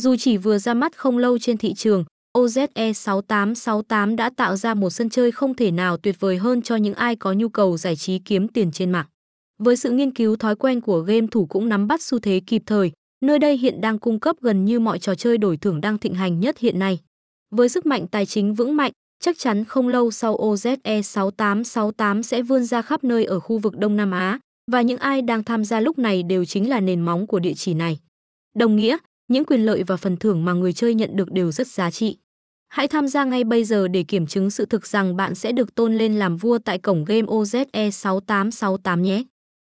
Dù chỉ vừa ra mắt không lâu trên thị trường, OZE6868 đã tạo ra một sân chơi không thể nào tuyệt vời hơn cho những ai có nhu cầu giải trí kiếm tiền trên mạng. Với sự nghiên cứu thói quen của game thủ cũng nắm bắt xu thế kịp thời, nơi đây hiện đang cung cấp gần như mọi trò chơi đổi thưởng đang thịnh hành nhất hiện nay. Với sức mạnh tài chính vững mạnh, chắc chắn không lâu sau OZE6868 sẽ vươn ra khắp nơi ở khu vực Đông Nam Á, và những ai đang tham gia lúc này đều chính là nền móng của địa chỉ này. Đồng nghĩa, những quyền lợi và phần thưởng mà người chơi nhận được đều rất giá trị. Hãy tham gia ngay bây giờ để kiểm chứng sự thực rằng bạn sẽ được tôn lên làm vua tại cổng game OZE6868 nhé.